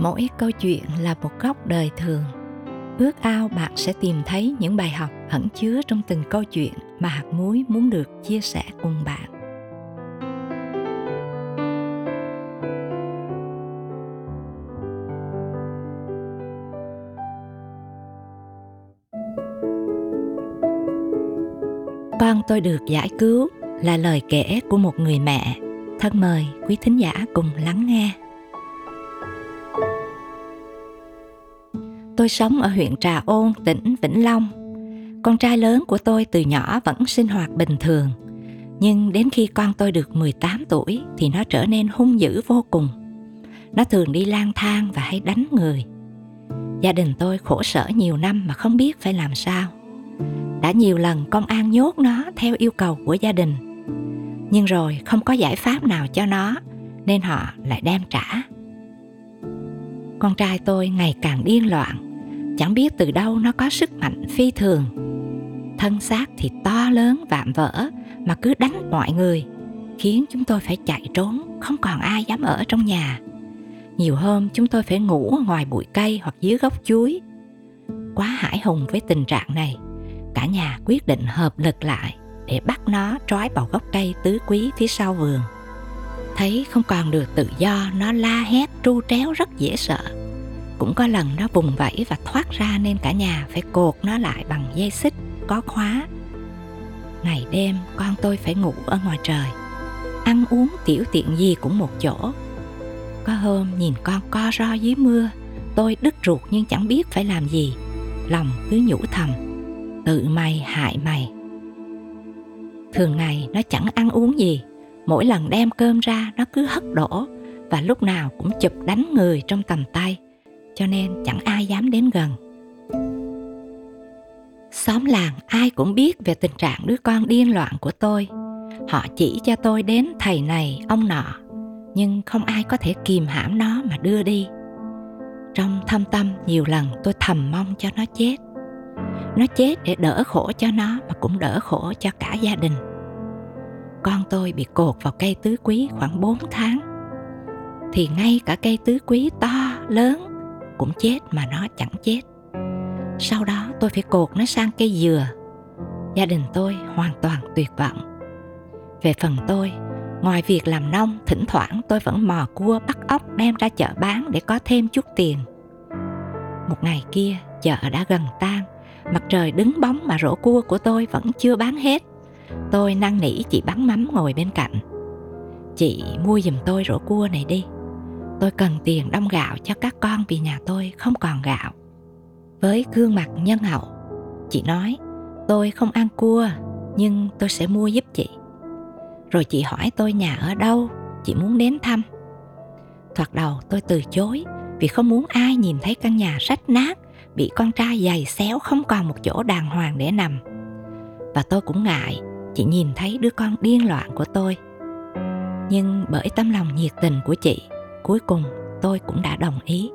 mỗi câu chuyện là một góc đời thường. Ước ao bạn sẽ tìm thấy những bài học ẩn chứa trong từng câu chuyện mà hạt muối muốn được chia sẻ cùng bạn. Con tôi được giải cứu là lời kể của một người mẹ. Thân mời quý thính giả cùng lắng nghe. Tôi sống ở huyện Trà Ôn, tỉnh Vĩnh Long. Con trai lớn của tôi từ nhỏ vẫn sinh hoạt bình thường. Nhưng đến khi con tôi được 18 tuổi thì nó trở nên hung dữ vô cùng. Nó thường đi lang thang và hay đánh người. Gia đình tôi khổ sở nhiều năm mà không biết phải làm sao. Đã nhiều lần công an nhốt nó theo yêu cầu của gia đình. Nhưng rồi không có giải pháp nào cho nó nên họ lại đem trả. Con trai tôi ngày càng điên loạn chẳng biết từ đâu nó có sức mạnh phi thường. Thân xác thì to lớn, vạm vỡ, mà cứ đánh mọi người, khiến chúng tôi phải chạy trốn, không còn ai dám ở trong nhà. Nhiều hôm chúng tôi phải ngủ ngoài bụi cây hoặc dưới gốc chuối. Quá hải hùng với tình trạng này, cả nhà quyết định hợp lực lại để bắt nó trói vào gốc cây tứ quý phía sau vườn. Thấy không còn được tự do, nó la hét, tru tréo, rất dễ sợ cũng có lần nó vùng vẫy và thoát ra nên cả nhà phải cột nó lại bằng dây xích, có khóa. Ngày đêm, con tôi phải ngủ ở ngoài trời. Ăn uống tiểu tiện gì cũng một chỗ. Có hôm nhìn con co ro dưới mưa, tôi đứt ruột nhưng chẳng biết phải làm gì. Lòng cứ nhủ thầm, tự mày hại mày. Thường ngày nó chẳng ăn uống gì. Mỗi lần đem cơm ra, nó cứ hất đổ và lúc nào cũng chụp đánh người trong tầm tay cho nên chẳng ai dám đến gần. Xóm làng ai cũng biết về tình trạng đứa con điên loạn của tôi. Họ chỉ cho tôi đến thầy này, ông nọ, nhưng không ai có thể kìm hãm nó mà đưa đi. Trong thâm tâm, nhiều lần tôi thầm mong cho nó chết. Nó chết để đỡ khổ cho nó mà cũng đỡ khổ cho cả gia đình. Con tôi bị cột vào cây tứ quý khoảng 4 tháng. Thì ngay cả cây tứ quý to, lớn cũng chết mà nó chẳng chết. Sau đó tôi phải cột nó sang cây dừa. Gia đình tôi hoàn toàn tuyệt vọng. Về phần tôi, ngoài việc làm nông, thỉnh thoảng tôi vẫn mò cua, bắt ốc đem ra chợ bán để có thêm chút tiền. Một ngày kia, chợ đã gần tan, mặt trời đứng bóng mà rổ cua của tôi vẫn chưa bán hết. Tôi năn nỉ chị bán mắm ngồi bên cạnh. Chị mua giùm tôi rổ cua này đi tôi cần tiền đông gạo cho các con vì nhà tôi không còn gạo. Với gương mặt nhân hậu, chị nói, tôi không ăn cua, nhưng tôi sẽ mua giúp chị. Rồi chị hỏi tôi nhà ở đâu, chị muốn đến thăm. Thoạt đầu tôi từ chối vì không muốn ai nhìn thấy căn nhà rách nát, bị con trai giày xéo không còn một chỗ đàng hoàng để nằm. Và tôi cũng ngại, chị nhìn thấy đứa con điên loạn của tôi. Nhưng bởi tấm lòng nhiệt tình của chị cuối cùng, tôi cũng đã đồng ý.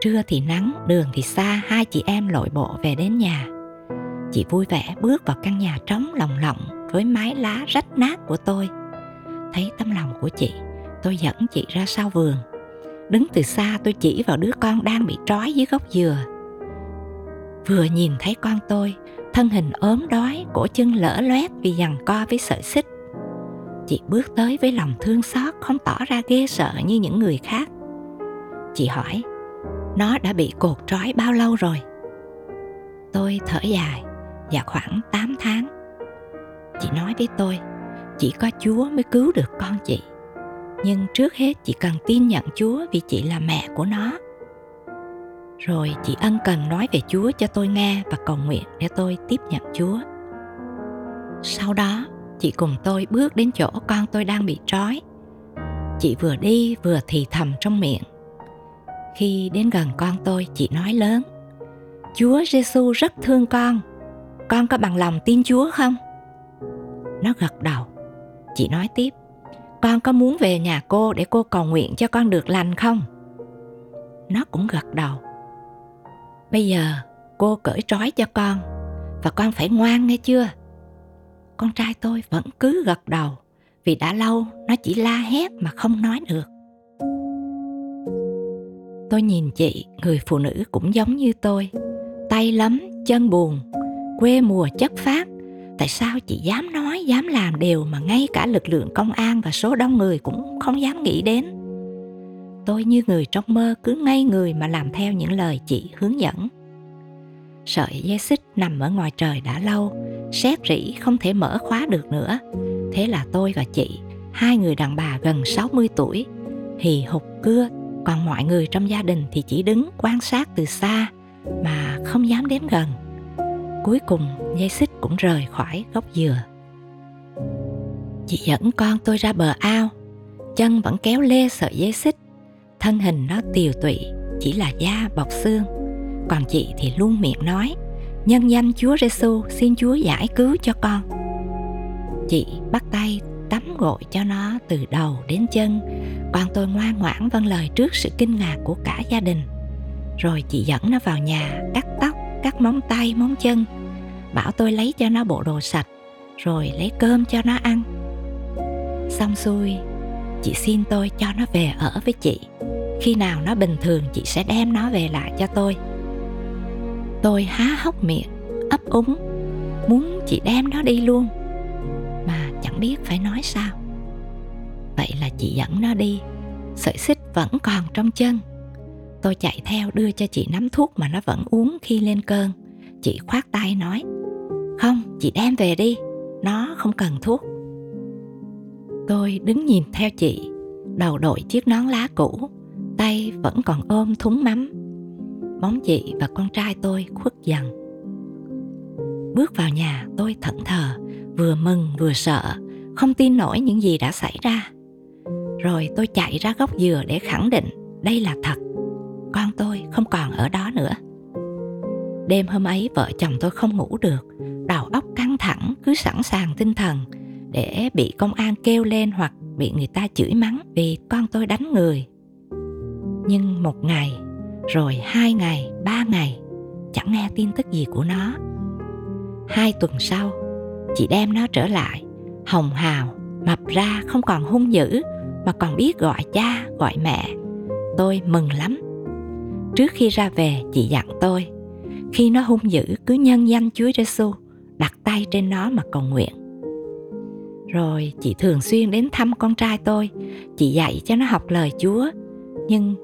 Trưa thì nắng, đường thì xa, hai chị em lội bộ về đến nhà. Chị vui vẻ bước vào căn nhà trống lồng lộng với mái lá rách nát của tôi. Thấy tấm lòng của chị, tôi dẫn chị ra sau vườn. Đứng từ xa, tôi chỉ vào đứa con đang bị trói dưới gốc dừa. Vừa nhìn thấy con tôi, thân hình ốm đói, cổ chân lỡ loét vì giằng co với sợi xích chị bước tới với lòng thương xót không tỏ ra ghê sợ như những người khác. Chị hỏi, nó đã bị cột trói bao lâu rồi? Tôi thở dài và khoảng 8 tháng. Chị nói với tôi, chỉ có chúa mới cứu được con chị. Nhưng trước hết chị cần tin nhận chúa vì chị là mẹ của nó. Rồi chị ân cần nói về chúa cho tôi nghe và cầu nguyện để tôi tiếp nhận chúa. Sau đó chị cùng tôi bước đến chỗ con tôi đang bị trói. Chị vừa đi vừa thì thầm trong miệng. Khi đến gần con tôi, chị nói lớn, chúa giêsu rất thương con. Con có bằng lòng tin chúa không? Nó gật đầu. Chị nói tiếp, con có muốn về nhà cô để cô cầu nguyện cho con được lành không? Nó cũng gật đầu. Bây giờ cô cởi trói cho con và con phải ngoan nghe chưa? Con trai tôi vẫn cứ gật đầu vì đã lâu nó chỉ la hét mà không nói được Tôi nhìn chị, người phụ nữ cũng giống như tôi. Tay lấm, chân buồn, quê mùa chất phát. Tại sao chị dám nói, dám làm điều mà ngay cả lực lượng công an và số đông người cũng không dám nghĩ đến? Tôi như người trong mơ cứ ngay người mà làm theo những lời chị hướng dẫn. Sợi dây xích nằm ở ngoài trời đã lâu, xét rỉ không thể mở khóa được nữa. Thế là tôi và chị, hai người đàn bà gần 60 tuổi, hì hục cưa còn mọi người trong gia đình thì chỉ đứng quan sát từ xa mà không dám đến gần. Cuối cùng dây xích cũng rời khỏi gốc dừa. Chị dẫn con tôi ra bờ ao. Chân vẫn kéo lê sợi dây xích. Thân hình nó tiều tụy chỉ là da bọc xương còn chị thì luôn miệng nói, nhân danh Chúa Giêsu xin Chúa giải cứu cho con. Chị bắt tay tắm gội cho nó từ đầu đến chân. Còn tôi ngoan ngoãn vâng lời trước sự kinh ngạc của cả gia đình. Rồi chị dẫn nó vào nhà, cắt tóc, cắt móng tay, móng chân. Bảo tôi lấy cho nó bộ đồ sạch, rồi lấy cơm cho nó ăn. Xong xuôi, chị xin tôi cho nó về ở với chị. Khi nào nó bình thường, chị sẽ đem nó về lại cho tôi tôi há hốc miệng, ấp úng, muốn chị đem nó đi luôn. Mà chẳng biết phải nói sao. Vậy là chị dẫn nó đi, sợi xích vẫn còn trong chân. Tôi chạy theo đưa cho chị nắm thuốc mà nó vẫn uống khi lên cơn. Chị khoát tay nói, không, chị đem về đi, nó không cần thuốc. Tôi đứng nhìn theo chị, đầu đội chiếc nón lá cũ, tay vẫn còn ôm thúng mắm bóng chị và con trai tôi khuất dần. Bước vào nhà, tôi thẫn thờ, vừa mừng vừa sợ, không tin nổi những gì đã xảy ra. Rồi tôi chạy ra gốc dừa để khẳng định đây là thật. Con tôi không còn ở đó nữa. Đêm hôm ấy, vợ chồng tôi không ngủ được. Đầu óc căng thẳng, cứ sẵn sàng tinh thần để bị công an kêu lên hoặc bị người ta chửi mắng vì con tôi đánh người. Nhưng một ngày rồi hai ngày, ba ngày, chẳng nghe tin tức gì của nó. Hai tuần sau, chị đem nó trở lại, hồng hào, mập ra không còn hung dữ, mà còn biết gọi cha, gọi mẹ. Tôi mừng lắm. Trước khi ra về, chị dặn tôi, khi nó hung dữ, cứ nhân danh Chúa Giêsu đặt tay trên nó mà cầu nguyện. Rồi chị thường xuyên đến thăm con trai tôi, chị dạy cho nó học lời Chúa, nhưng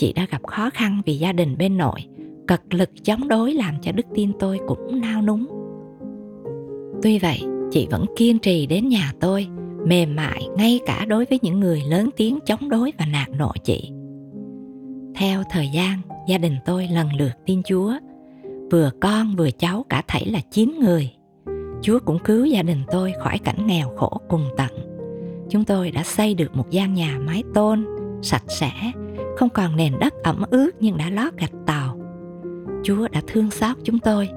chị đã gặp khó khăn vì gia đình bên nội. Cật lực chống đối làm cho đức tin tôi cũng nao núng. Tuy vậy, chị vẫn kiên trì đến nhà tôi, mềm mại ngay cả đối với những người lớn tiếng chống đối và nạt nộ chị. Theo thời gian, gia đình tôi lần lượt tin chúa. Vừa con vừa cháu cả thảy là chín người. Chúa cũng cứu gia đình tôi khỏi cảnh nghèo khổ cùng tận. Chúng tôi đã xây được một gian nhà mái tôn, sạch sẽ không còn nền đất ẩm ướt nhưng đã lót gạch tàu. Chúa đã thương xót chúng tôi.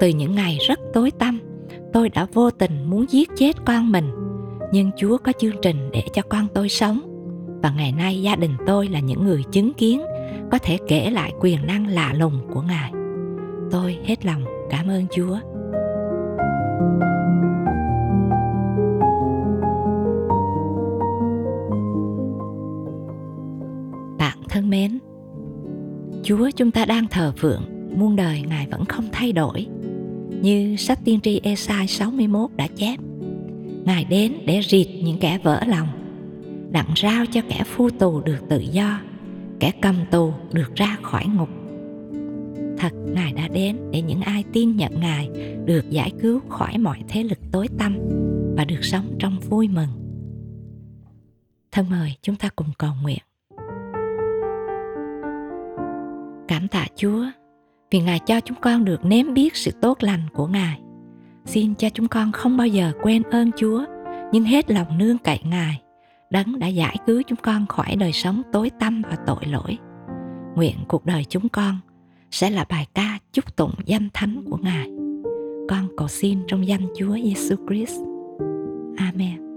Từ những ngày rất tối tăm, tôi đã vô tình muốn giết chết con mình. Nhưng chúa có chương trình để cho con tôi sống. Và ngày nay gia đình tôi là những người chứng kiến, có thể kể lại quyền năng lạ lùng của ngài. Tôi hết lòng cảm ơn chúa. bạn thân mến chúa chúng ta đang thờ phượng muôn đời ngài vẫn không thay đổi như sách tiên tri Esai 61 đã chép. Ngài đến để rịt những kẻ vỡ lòng, đặng rao cho kẻ phu tù được tự do, kẻ cầm tù được ra khỏi ngục. Thật Ngài đã đến để những ai tin nhận Ngài được giải cứu khỏi mọi thế lực tối tăm và được sống trong vui mừng. Thân mời chúng ta cùng cầu nguyện. Cảm tạ Chúa vì Ngài cho chúng con được nếm biết sự tốt lành của Ngài. Xin cho chúng con không bao giờ quên ơn Chúa, nhưng hết lòng nương cậy Ngài, đấng đã giải cứu chúng con khỏi đời sống tối tăm và tội lỗi. Nguyện cuộc đời chúng con sẽ là bài ca chúc tụng danh thánh của Ngài. Con cầu xin trong danh Chúa Giêsu Christ. Amen.